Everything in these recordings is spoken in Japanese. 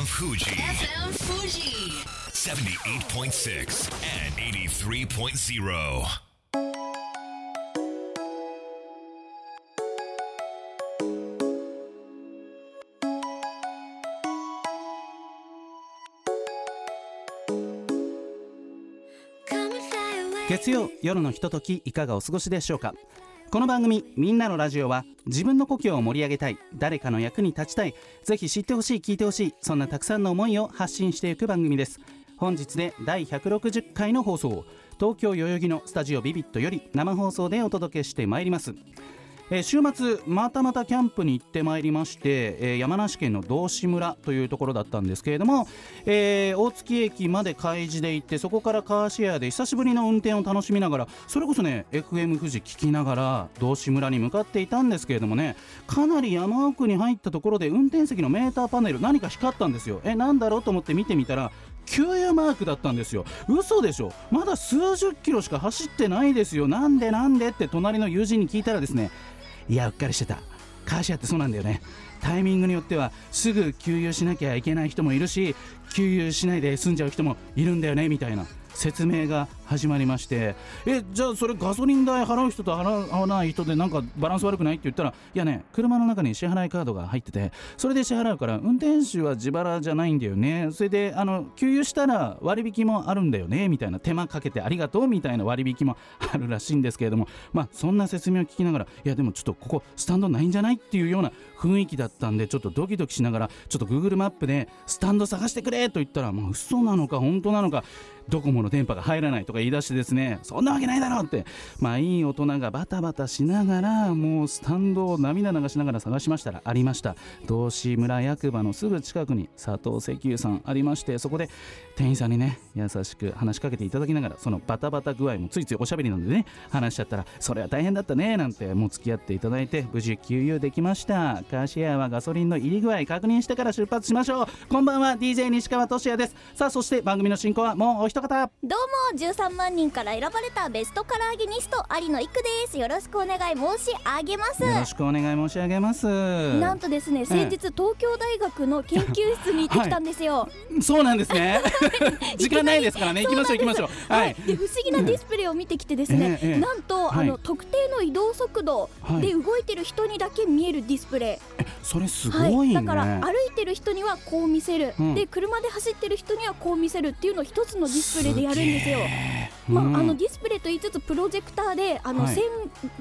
FM Fuji FM Fuji. 78.6 and 83.0. 月曜夜のひとときいかがお過ごしでしょうか？この番組「みんなのラジオは」自分の故郷を盛り上げたい。誰かの役に立ちたい。ぜひ知ってほしい聞いてほしい。そんなたくさんの思いを発信していく番組です。本日で第160回の放送。東京代々木のスタジオビビットより生放送でお届けしてまいります。え週末またまたキャンプに行ってまいりまして、え山梨県の道志村というところだったんですけれども、えー大月駅まで開示で行ってそこからカーシェアで久しぶりの運転を楽しみながらそれこそね FM 富士聞きながら道志村に向かっていたんですけれどもねかなり山奥に入ったところで運転席のメーターパネル何か光ったんですよ。えなんだろうと思って見てみたら給油マークだったんですよ。嘘でしょ。まだ数十キロしか走ってないですよ。なんでなんでって隣の友人に聞いたらですねいやうっかりしてた。カーシアってそうなんだよね。タイミングによってはすぐ給油しなきゃいけない人もいるし給油しないで済んじゃう人もいるんだよねみたいな説明が始まりましてえじゃあそれガソリン代払う人と払わない人でなんかバランス悪くないって言ったらいやね車の中に支払いカードが入っててそれで支払うから運転手は自腹じゃないんだよねそれであの給油したら割引もあるんだよねみたいな手間かけてありがとうみたいな割引もあるらしいんですけれどもまあそんな説明を聞きながらいやでもちょっとここスタンドないんじゃないっていうような雰囲気だったんでちょっとドキドキしながらちょっと Google マップでスタンド探してくれと言ったらもう嘘なのか本当なのかドコモの電波が入らないとか言い出してですねそんなわけないだろ！うってまあいい大人がバタバタしながらもうスタンドを涙流しながら探しましたらありました。道志村役場のすぐ近くに佐藤石油さんありましてそこで店員さんにね優しく話しかけていただきながらそのバタバタ具合もついついおしゃべりなのでね話しちゃったらそれは大変だったねなんてもう付き合っていただいて無事給油できました。カーシェアはガソリンの入り具合確認してから出発しましょう。こんばんは DJ 西川俊也です。さあそして番組の進行はもうお一方。どうも13万人から選ばれたベストカラーゲニスト有野育です。よろしくお願い申し上げます。よろしくお願い申し上げます。なんとですね先日東京大学の研究室に行ってきたんですよ。そうなんですね。時間ないですからね。行きましょう行きましょうはい、で不思議なディスプレイを見てきてですね、えなんと、はい。あの特定の移動速度で動いてる人にだけ見えるディスプレイ、それすごいね、だから歩いてる人にはこう見せる、うん。で車で走ってる人にはこう見せるっていうのを一つのディスプレイでやるんですよ。まあ、うん。あのディスプレイと言いつつプロジェクターであのはい。1000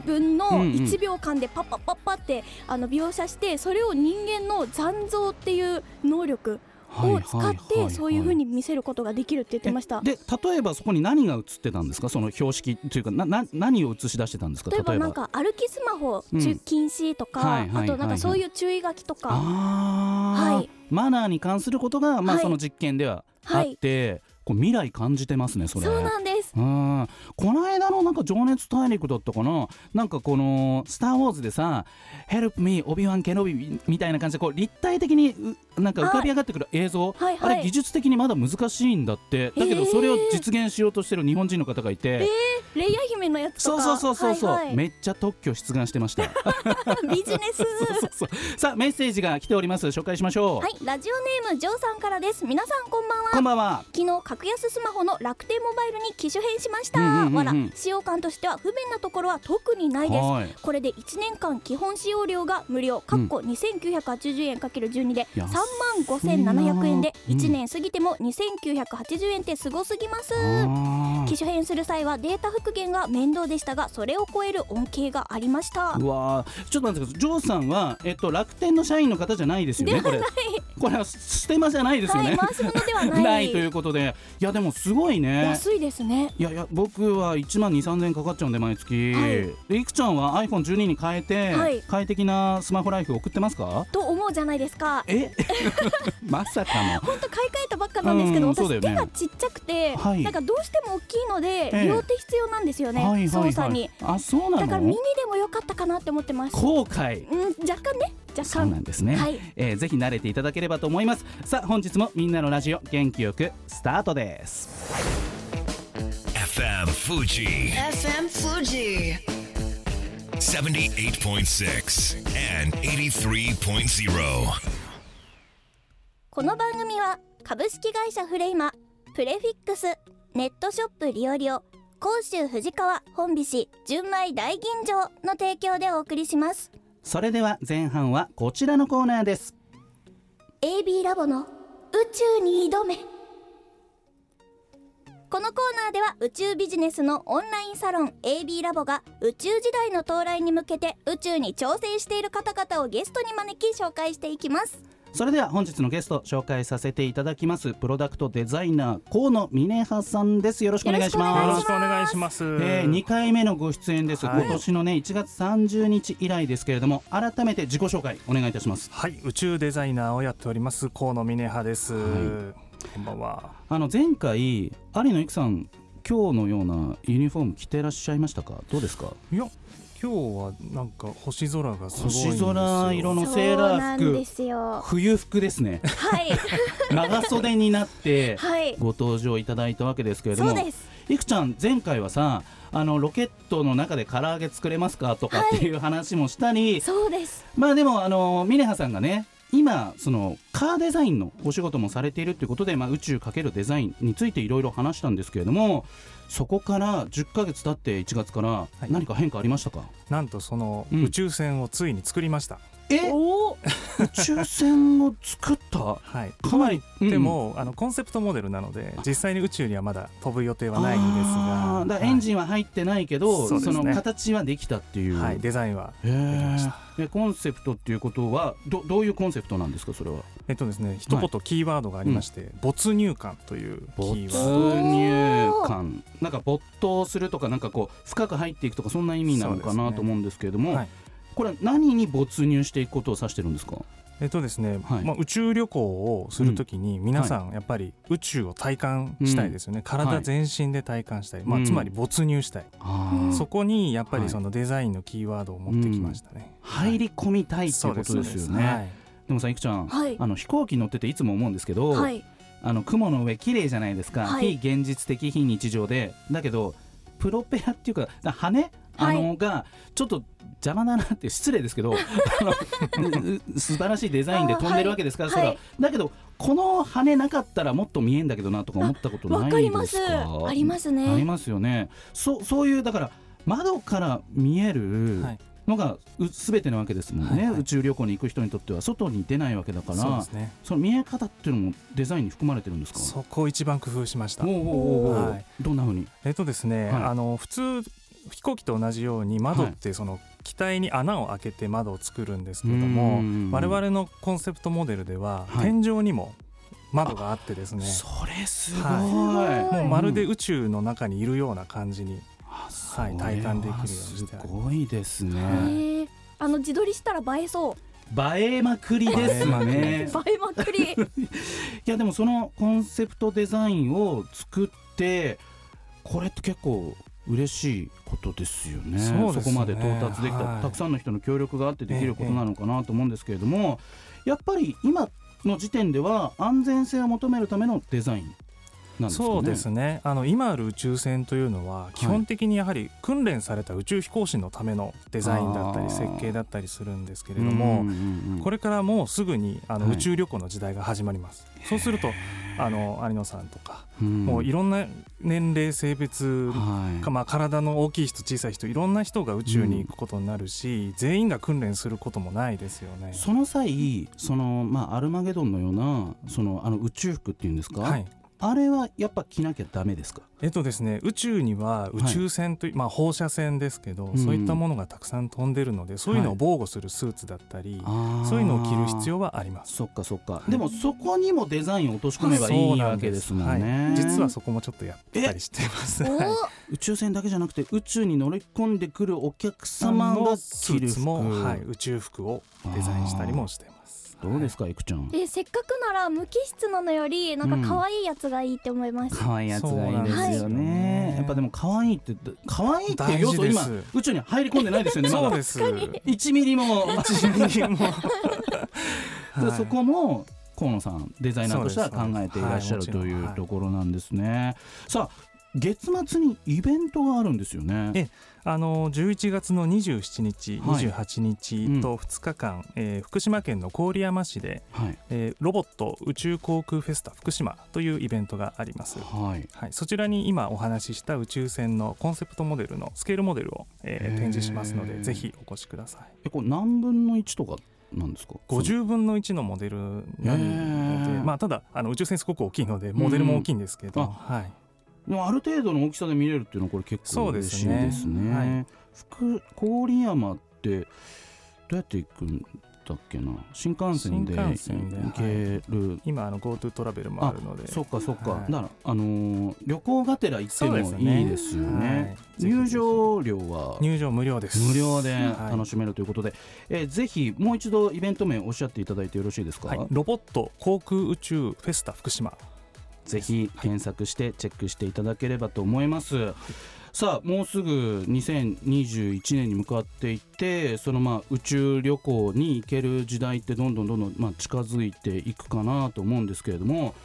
分のうんうん。1秒間でパッパッパッパってあの描写してそれを人間の残像っていう能力を使ってそういう風に見せることができるって言ってました。で例えばそこに何が映ってたんですか？その標識というかなな何を映し出してたんですか？例えばなんか歩きスマホ禁止とか、はいはいはいあとなんかそういう注意書きとか、はい。マナーに関することが、まあ、はい。その実験ではあって、こ構未来感じてますねそれそうなんです。うん。この間のなんか「情熱大陸」だったかな？なんかこの「スター・ウォーズ」でさ「Help me オビワン・ケノビ」みたいな感じでこう立体的にうなんか浮かび上がってくる映像、はいはい。あれ技術的にまだ難しいんだって。だけどそれを実現しようとしてる日本人の方がいて、レイヤー姫のやつとか。そうそうそうそうそう、はいはい。めっちゃ特許出願してました。ビジネス。そうそうさあメッセージが来ております。紹介しましょう、はいラジオネームジョーさんからです。皆さんこんばんは。こんばんは。昨日格安スマホの楽天モバイルに機種変しました、うんうんわら使用感としては不便なところは特にないです。はい。これで1年間基本使用料が無料。かっこ2980円 ×12 で3安万いな5700円でうん。1年過ぎても2980円ってすごすぎます。機種変する際はデータ復元が面倒でしたがそれを超える恩恵がありました。うわー。ちょっと待ってください。ジョーさんは、えっと、楽天の社員の方じゃないですよね。これこれはステマじゃないですよね、はい回し物ではない。ないということで。いやでもすごいね。安いですねいやいや僕は1万2 3 0円かかっちゃうんで毎月、はい。でいくちゃんは iPhone12 に変えて、はい。快適なスマホライフ送ってますか？と思うじゃないですか。え？まさかの。本当買い替えたばっかなんですけど、うんそうだよね。私手がちっちゃくて、はい。なんかどうしても大きいので、ええ。両手必要なんですよね、はいはいはい。操作に。あそうなだからミニのでもよかったかなって思ってます。後悔。うん若干ね若そうな干んですね、はい。えーぜひ慣れていただければと思います。さあ本日もみんなのラジオ元気よくスタートです FM Fuji FM Fuji. 78.6 and 83.0. この番組は株式会社フレイマプレフィックスネットショップリオリオ甲州藤川本菱純米大吟醸の提供でお送りしますそれでは前半はこちらのコーナーです AB ラボの宇宙に挑めこのコーナーでは宇宙ビジネスのオンラインサロン AB ラボが宇宙時代の到来に向けて宇宙に挑戦している方々をゲストに招き紹介していきます。それでは本日のゲスト紹介させていただきます。プロダクトデザイナー河野峰葉さんです。よろしくお願いします。よろしくお願いします。えー、2回目のご出演です、はい。今年のね1月30日以来ですけれども改めて自己紹介お願いいたします。はい、宇宙デザイナーをやっております河野峰葉です。はこんばんは。あの前回有野育さん今日のようなユニフォーム着てらっしゃいましたか？どうですか？いや、今日はなんか星空がすごいんですよ。星空色のセーラー服。冬服ですね。はい。長袖になってはい。ご登場いただいたわけですけれどもそうです。いくちゃん前回はさあのロケットの中で唐揚げ作れますか？とかっていう話もしたり、そうです。まあでもあの峰葉さんがね今そのカーデザインのお仕事もされているということで、まあ、宇宙×デザインについていろいろ話したんですけれどもそこから10ヶ月経って1月からい。何か変化ありましたか、なんとそのうん。宇宙船をついに作りました。え？おお宇宙船を作った？はい。かなりでも、あのコンセプトモデルなので実際に宇宙にはまだ飛ぶ予定はないんですが。だエンジンは入ってないけど、そうですね。の形はできたっていう、はい、デザインはへできましーた。でコンセプトっていうことはどどういうコンセプトなんですかそれは？えっとですね一言キーワードがありまして、没入感というキ没ーワード。入感。なんか没頭するとかなんかこう深く入っていくとかそんな意味なのかそうですねなと思うんですけれども、はいこれは何に没入していくことを指してるんですか？えっとですね、はい。まあ、宇宙旅行をするときに皆さんやっぱり宇宙を体感したいですよね、体全身で体感したい、まあ、うんつまり没入したい、あうんー。そこにやっぱはいりそのデザインのキーワードを持ってきましたね、入り込みたいっていうことですよね、はい。でもさいくちゃん、はい。あの飛行機乗ってていつも思うんですけど、はい。あの雲の上綺麗じゃないですか、はい。非現実的非日常で。だけどプロペラっていうかだ羽あのがちょっと邪魔だなって失礼ですけどあのう素晴らしいデザインで飛んでるわけですから、あはい。それは。だけどこの羽なかったらもっと見えんだけどなとか思ったことわないか？ります。ですかありますね。ありますよね。そうそういうだから窓から見えるはい。のがう全てなわけですもんね、はいはい。宇宙旅行に行く人にとっては。外に出ないわけだから。そうですね。その見え方っていうのもデザインに含まれてるんですか？そこを一番工夫しました。はい。どんなふうに？えっとですね、はい。あの普通飛行機と同じように窓ってその機体に穴を開けて窓を作るんですけれどもうん。我々のコンセプトモデルでははい。天井にも窓があってですね、それすごい、はもうまるでうん宇宙の中にいるような感じにあはい体感できるようにしてあす。るごいですね、へー。あの自撮りしたら映えそう。映えまくりですよね。映 映えまくり。いやでもそのコンセプトデザインを作ってこれって結構嬉しいことですよね。そね。こまで到達できた、はい。たくさんの人の協力があってできることなのかなと思うんですけれども、やっぱり今の時点では安全性を求めるためのデザインなんですかね。そうですね。あの今ある宇宙船というのは基本的にやはり訓練された宇宙飛行士のためのデザインだったり設計だったりするんですけれども、これれからもうすぐにあのはい。宇宙旅行の時代が始まります、そうするとあの有野さんとか、もういろろんな年齢性別はい。か、まあ、体の大きい人小さい人いろんな人が宇宙に行くことになるし、全員が訓練することもないですよね。その際その、まあ、アルマゲドンのようなそのあの宇宙服っていうんですか、はいあれはやっぱ着なきゃダメですか？えっとですね、宇宙には宇宙船という、まあ、放射線ですけど、ん。そういったものがたくさん飛んでるのでそういうのを防護するスーツだったり、あー。そういうのを着る必要はあります。そっかそっか、い。でもそこにもデザインを落とし込めばいいわけですもんね、はい。実はそこもちょっとやったりしています。宇宙船だけじゃなくて宇宙に乗り込んでくるお客様がス着る服。ーツも、はい、宇宙服をデザインしたりもしています。どうですかいくちゃん？えせっかくなら無機質なのよりなんか可愛いやつがいいって思います、可愛いやつがいいですよそうなんですよね。ねやっぱでも可愛いって可愛いっていう要素今宇宙に入り込んでないですよねまだ。そうです。1 ミリも。一ミリも。でそこも河野さんデザイナーとしては考えていらっしゃるとはいもちろん。はい。いうところなんですね。さあ月末にイベントがあるんですよね。えあの11月の27日、はい。28日と2日間、えー福島県の郡山市で、はい。えーロボット宇宙航空フェスタ福島というイベントがあります。はい。はい、そちらに今お話しした宇宙船のコンセプトモデルのスケールモデルを、えー。展示しますのでぜひお越しください。えこれ何分の1とかなんですか？50分の1のモデルになるので、まあ、ただあの宇宙船すごく大きいのでモデルも大きいんですけど、うんはい、でもある程度の大きさで見れるっていうのはこれ結構嬉しいすね。ですね。はい。福郡山ってどうやって行くんだっけな？新幹線で行ける、今あの GoTo トラベルもあるので。そっかそっか、はい。だからあのー旅行がてら行ってもいいですよね。はい。ぜひぜひ。入場料は？入場無料です。無料ではい。楽しめるということで、えーぜひもう一度イベント名おっしゃっていただいてよろしいですか、はい、ロボット航空宇宙フェスタ福島ぜひ検索してチェックしていただければと思います。さあもうすぐ2021年に向かっていってそのまあ宇宙旅行に行ける時代ってどんどんどんどんまあ近づいていくかなと思うんですけれども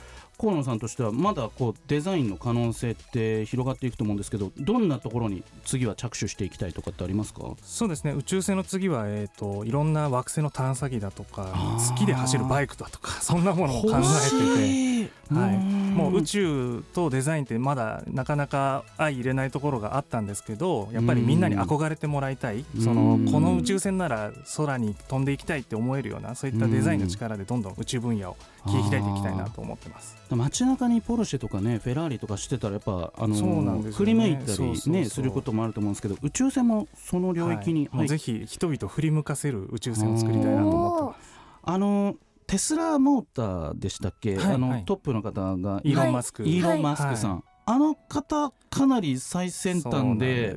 河野さんとしてはまだこうデザインの可能性って広がっていくと思うんですけどどんなところに次は着手していきたいとかってありますか？そうですね。宇宙船の次は、えー、といろんな惑星の探査機だとか月で走るバイクだとかそんなものを考えてて。てはい、もう宇宙とデザインってまだなかなか相入れないところがあったんですけどやっぱりみんなに憧れてもらいたい。そのうんこの宇宙船なら空に飛んでいきたいって思えるようなそういったデザインの力でどんどん宇宙分野を切り開いていきたいなと思ってます。街中にポルシェとかねフェラーリとかしてたらやっぱあのそうなんですよね。振り向いたりそうそうそう。ねすることもあると思うんですけど宇宙船もその領域にはい。もうぜひ人々を振り向かせる宇宙船を作りたいなと思ってます。あのテスラモーターでしたっけ、はいあの、はい。トップの方がイーロン・マスク、イーロン・マスクさん、あの方かなり最先端で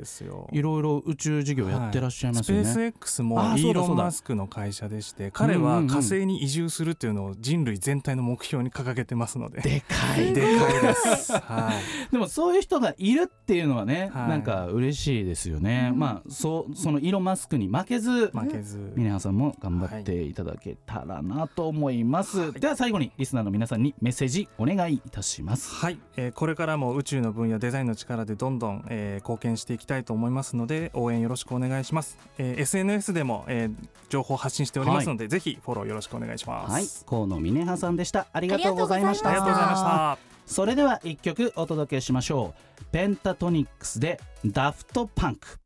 いろいろ宇宙事業やってらっしゃいますよね。スペース X もイーロン・マスクの会社でして彼は火星に移住するっていうのを人類全体の目標に掲げてますので。でかいでかいです。はい。でもそういう人がいるっていうのはね、はいなんか嬉しいですよね。まあそうそのイーロン・マスクに負けず、負けず。峰葉さんも頑張っていただけたらなと思います、では最後にリスナーの皆さんにメッセージお願いいたしますはい、えーこれからも宇宙の分野デザインの力でどんどん、えー貢献していきたいと思いますので応援よろしくお願いします、えー SNS でも、えー情報発信しておりますので、ぜひフォローよろしくお願いします。はい。河野峰葉さんでした。ありがとうございました。ありがとうございました。それでは一曲お届けしましょう。ペンタトニックスでダフトパンク。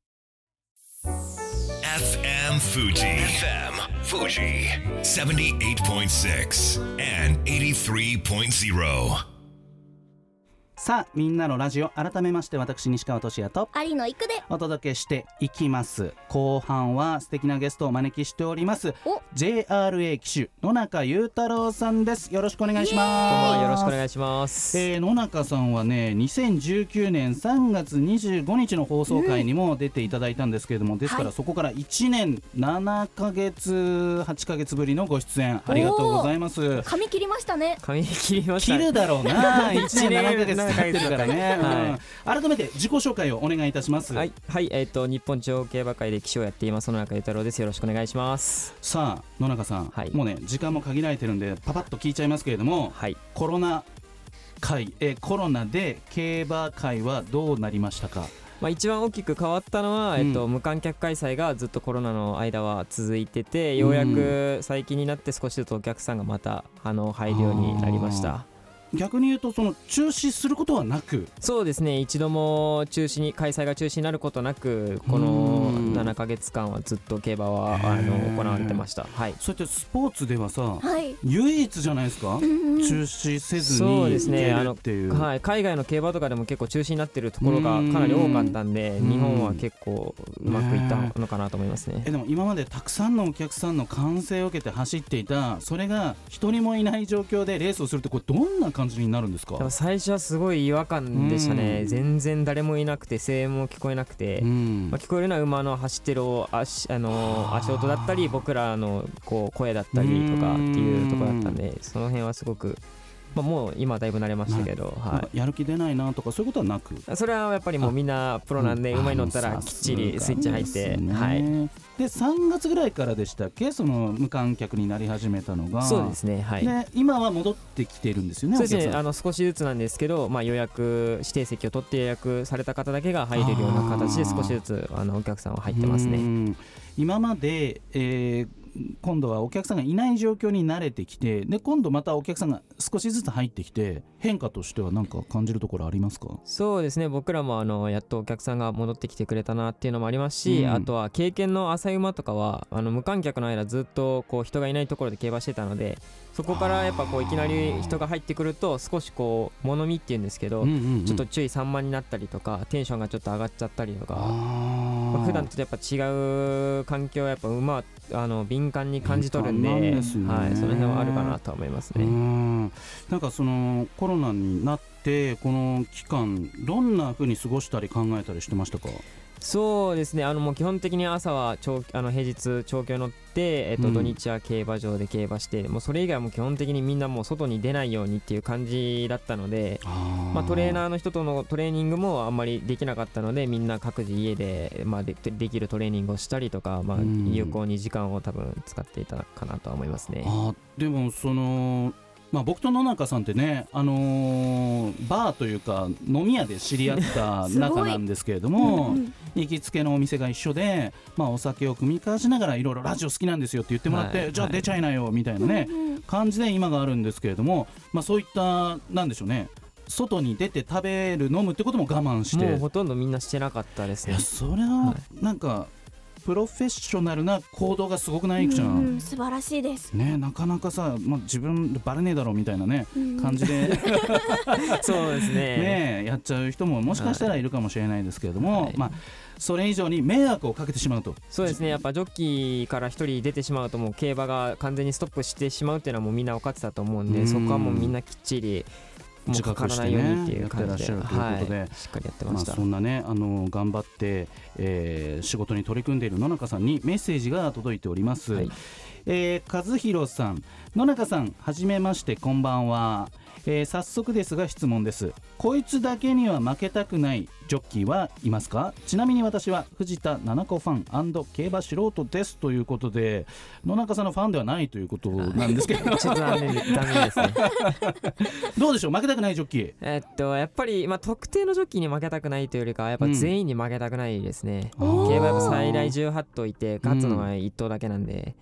FM Fuji. FM Fuji. 78.6 and 83.0. さあみんなのラジオ改めまして私西川俊也と有野育で。お届けしていきます。後半は素敵なゲストをお招きしておりますお。JRA 騎手野中裕太郎さんです。よろしくお願いしどうますもよろしくお願いします。えー野中さんはね2019年3月25日の放送回にも出ていただいたんですけれども、ですからはい。そこから1年7ヶ月8ヶ月ぶりのご出演ありがとうございます。髪切りましたね。髪切りましたね。切るだろうな 1年7ヶ月一年経ってるからね、はい。うん。改めて自己紹介をお願いいたします、はい、はい、えっ、と日本地方競馬会で騎手をやっています野中裕太郎です。よろしくお願いします。さあ野中さん、はい。もうね時間も限られてるんでパパッと聞いちゃいますけれどもはい。コロナ会えコロナで競馬会はどうなりましたか？まあ一番大きく変わったのは、うん。えっと無観客開催がずっとコロナの間は続いてて、ようやく最近になって少しずつお客さんがまたあの入るようになりました。逆に言うとその中止することはなく。そうですね。一度も中止に開催が中止になることなくこのうん。7ヶ月間はずっと競馬はあの行われてました。はい。そうやってスポーツではさはい。唯一じゃないですか、うんうん中止せずそうですね。あのっていう。はい、海外の競馬とかでも結構中止になってるところがかなり多かったんでうん。日本は結構うまくいったのかなと思いますね。え。でも今までたくさんのお客さんの歓声を受けて走っていたそれが一人もいない状況でレースをするってこれどんな感じになるんですか？最初はすごい違和感でしたね、うん。全然誰もいなくて声援も聞こえなくて、うん。まあ、聞こえるのは馬の走ってる足あのはあ足音だったり僕らのこう声だったりとかっていうところだったんでその辺はすごくまあ、もう今はだいぶ慣れましたけど、はかやる気出ないなとかそういうことはなく？い、それはやっぱりもうみんなプロなんでうん馬に乗ったらあきっちりスイッチ入って、ね。はい、で3月ぐらいからでしたっけ？その無観客になり始めたのが。そうですねはい。で今は戻ってきてるんですよねそうですねあの少しずつなんですけど、まあ、予約指定席を取って予約された方だけが入れるような形で少しずつあのお客さんは入ってますね。うん。今まで、えー今度はお客さんがいない状況に慣れてきてで今度またお客さんが少しずつ入ってきて変化としては何か感じるところありますか？そうですね。僕らもあのやっとお客さんが戻ってきてくれたなっていうのもありますし、うん。あとは経験の浅い馬とかはあの無観客の間ずっとこう人がいないところで競馬してたのでそこからやっぱこういきなり人が入ってくると少しこう物見っていうんですけど、うんうんうん。ちょっと注意散漫になったりとかテンションがちょっと上がっちゃったりとか。まあ普段とやっぱ違う環境はやっぱ馬はあの敏感に感じ取るんでね。はい、その辺はあるかなとは思いますうね。ん。なんかそのコロナになってこの期間どんな風に過ごしたり考えたりしてましたか？そうですね。あのもう基本的に朝は長あの平日長距離乗って、えっとうん。土日は競馬場で競馬してもうそれ以外はもう基本的にみんなもう外に出ないようにっていう感じだったので、まあ、トレーナーの人とのトレーニングもあんまりできなかったのでみんな各自家で、まあ、でできるトレーニングをしたりとか、まあうん、有効に時間を多分使っていたかなとは思いますね。あでもそのまあ、僕と野中さんってね、あのーバーというか飲み屋で知り合った仲なんですけれどもうんうん行きつけのお店が一緒で、まあ、お酒を酌み交わしながらいろいろラジオ好きなんですよって言ってもらって、じゃあはい。はい出ちゃいなよみたいなね、感じで今があるんですけれども、まあ、そういったなんでしょうね外に出て食べる飲むってことも我慢して。もうほとんどみんなしてなかったですね。いや。それはなんかプロフェッショナルな行動がすごくないいくちゃん、うんうん素晴らしいです。ねなかなかさ、まあ、自分バレねえだろうみたいなね感じで。そうですね。ねやっちゃう人ももしかしたらいるかもしれないですけれども、はい。まあそれ以上に迷惑をかけてしまうと。そうですね。やっぱジョッキーから一人出てしまうともう競馬が完全にストップしてしまうっていうのはもうみんな分かってたと思うんで、うん。そこはもうみんなきっちり自覚してねやってらっしゃるということではい、しっかりやってままあ、した、そんなねあの頑張って、えー仕事に取り組んでいる野中さんにメッセージが届いております、はい。えー和弘さん。野中さんはじめましてこんばんは、えー早速ですが質問です。こいつだけには負けたくないジョッキーはいますか？ちなみに私は藤田七子ファン競馬素人ですということで野中さんのファンではないということなんですけど。ちょっと残念ですね。どうでしょう？負けたくないジョッキー。えっとやっぱり、まあ、特定のジョッキーに負けたくないというよりかはやっぱ全員に負けたくないですね、うん競馬最大18頭いて勝つのは1頭だけなんで、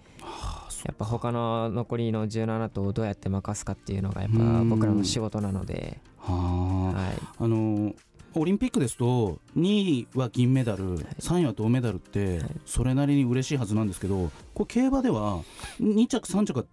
やっぱ他の残りの17頭をどうやって任すかっていうのがやっぱうん。僕らの仕事なので、はあ。はい、あのオリンピックですと2位は銀メダル3位は銅メダルってそれなりに嬉しいはずなんですけどこれ競馬では2着3着は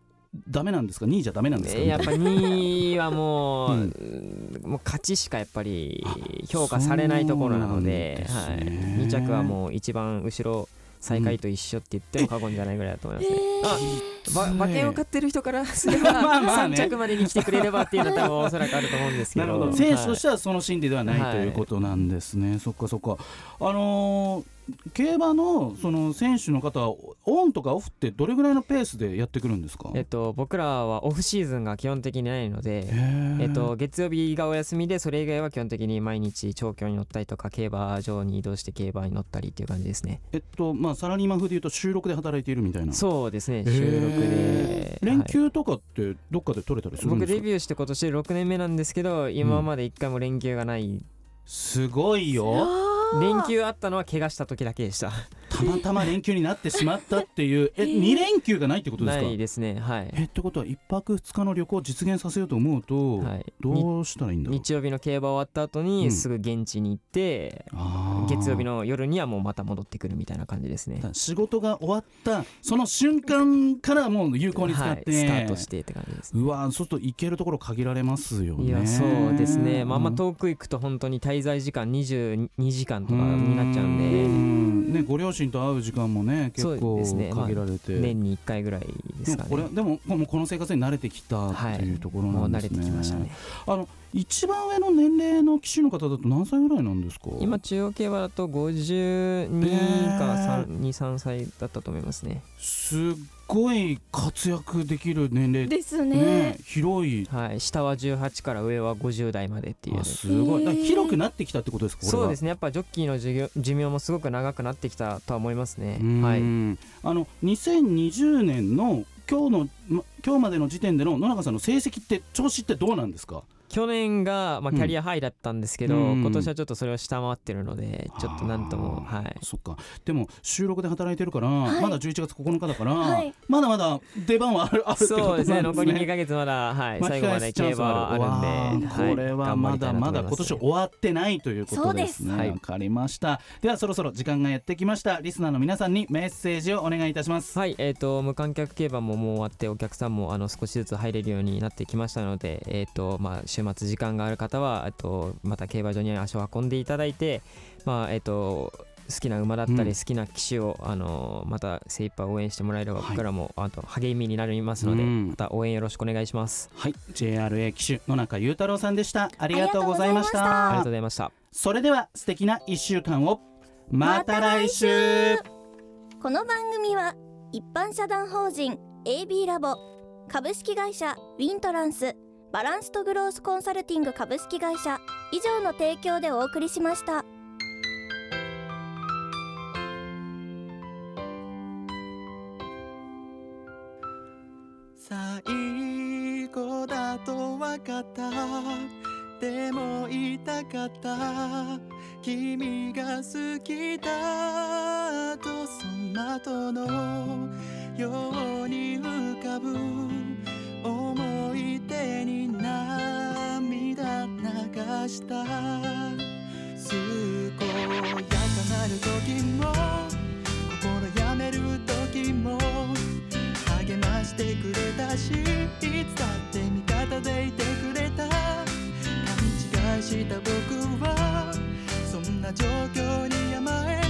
ダメなんですか？2位じゃダメなんですか？やっぱ2位はもう、うん。もう勝ちしかやっぱり評価されないところなのでね。はい、2着はもう一番後ろ最下位と一緒って言っても過言じゃないぐらいだと思いますね。あば馬券を買ってる人から すればまあまあね。3着までに来てくれればっていうのは多分おそらくあると思うんですけど。なるほど。選手としてはその心理ではない、はいということなんですね、そっかそっか。あのー競馬のその選手の方はオンとかオフってどれぐらいのペースでやってくるんですか？えっと、僕らはオフシーズンが基本的にないので、えっと、月曜日がお休みでそれ以外は基本的に毎日長距離に乗ったりとか競馬場に移動して競馬に乗ったりっていう感じですね。えっとまあサラリーマン風でいうと収録で働いているみたいな。そうですね収録で。連はい休とかってどっかで取れたりするんですか、僕デビューして今年で6年目なんですけど今まで1回も連休がない、すごいよ。連休あったのは怪我した時だけでしたたまたま連休になってしまったっていうえ2連休がないってことですか？ないですね。はい。えってことは1泊2日の旅行を実現させようと思うと、はい。どうしたらいいんだろう？日曜日の競馬終わった後うん。にすぐ現地に行って、あー。月曜日の夜にはもうまた戻ってくるみたいな感じですね。仕事が終わったその瞬間からもう有効に使って、はい、スタートしてって感じです。ねうわそうすると行けるところ限られますよね。いやそうですね、まあ、あんまうん遠く行くと本当に滞在時間22時間とかになっちゃうんで。んね、ご両親と会う時間もね結そう構ですね。まあ限られて、年に1回ぐらいですかね。でもこれでももうこの生活に慣れてきたはい。っていうところもうんですね、てきましたね。あの一番上の年齢の騎手の方だと何歳ぐらいなんですか？今中央競馬だと52か23歳だったと思いますね。すっごい活躍できる年齢。ですね。ね広い。はい、下は18から上は50代までっていう。あすごい。広くなってきたってことですかこれは？そうですね。やっぱジョッキーの寿命寿命もすごく長くなってきたとは思いますね。はい。んあの2020年の今日のま今日までの時点での野中さんの成績って調子ってどうなんですか？去年が、まあ、うん。キャリアハイだったんですけど、うん。今年はちょっとそれを下回ってるのでちょっとなんともはい。そっか。でも収録で働いてるから、はい。まだ11月9日だから、はい。まだまだ出番はあるあるってことそうですね。なん残り2ヶ月まだ、はい、最後まで競返すチャンス馬はある。んで、これはまだまだ今年終わってないということですね。わかりました。ではそろそろ時間がやってきました。リスナーの皆さんにメッセージをお願いいたします。はい、えー、と無観客競馬ももう終わってお客さんもあの少しずつ入れるようになってきましたので、えーとまあ、週末時間がある方はえっとまた競馬場に足を運んでいただいて、まあえー、と好きな馬だったうん。り好きな騎手を、あのまた精一杯応援してもらえればはい。僕らも、あと励みになりますので、うん。また応援よろしくお願いします。はい。JRA 騎手野中裕太郎さんでした。ありがとうございました。た。ありがとうございました。それでは素敵な1週間を。また来週。この番組は一般社団法人 AB ラボ株式会社ウィントランスバランスとグロースコンサルティング株式会社。以上の提供でお送りしました。最後だと分かった。でも言いたかった。君が好きだとその後のように浮かぶ。した健やかなる時も心やめる時も励ましてくれたしいつだって味方でいてくれた勘違いした僕はそんな状況に甘え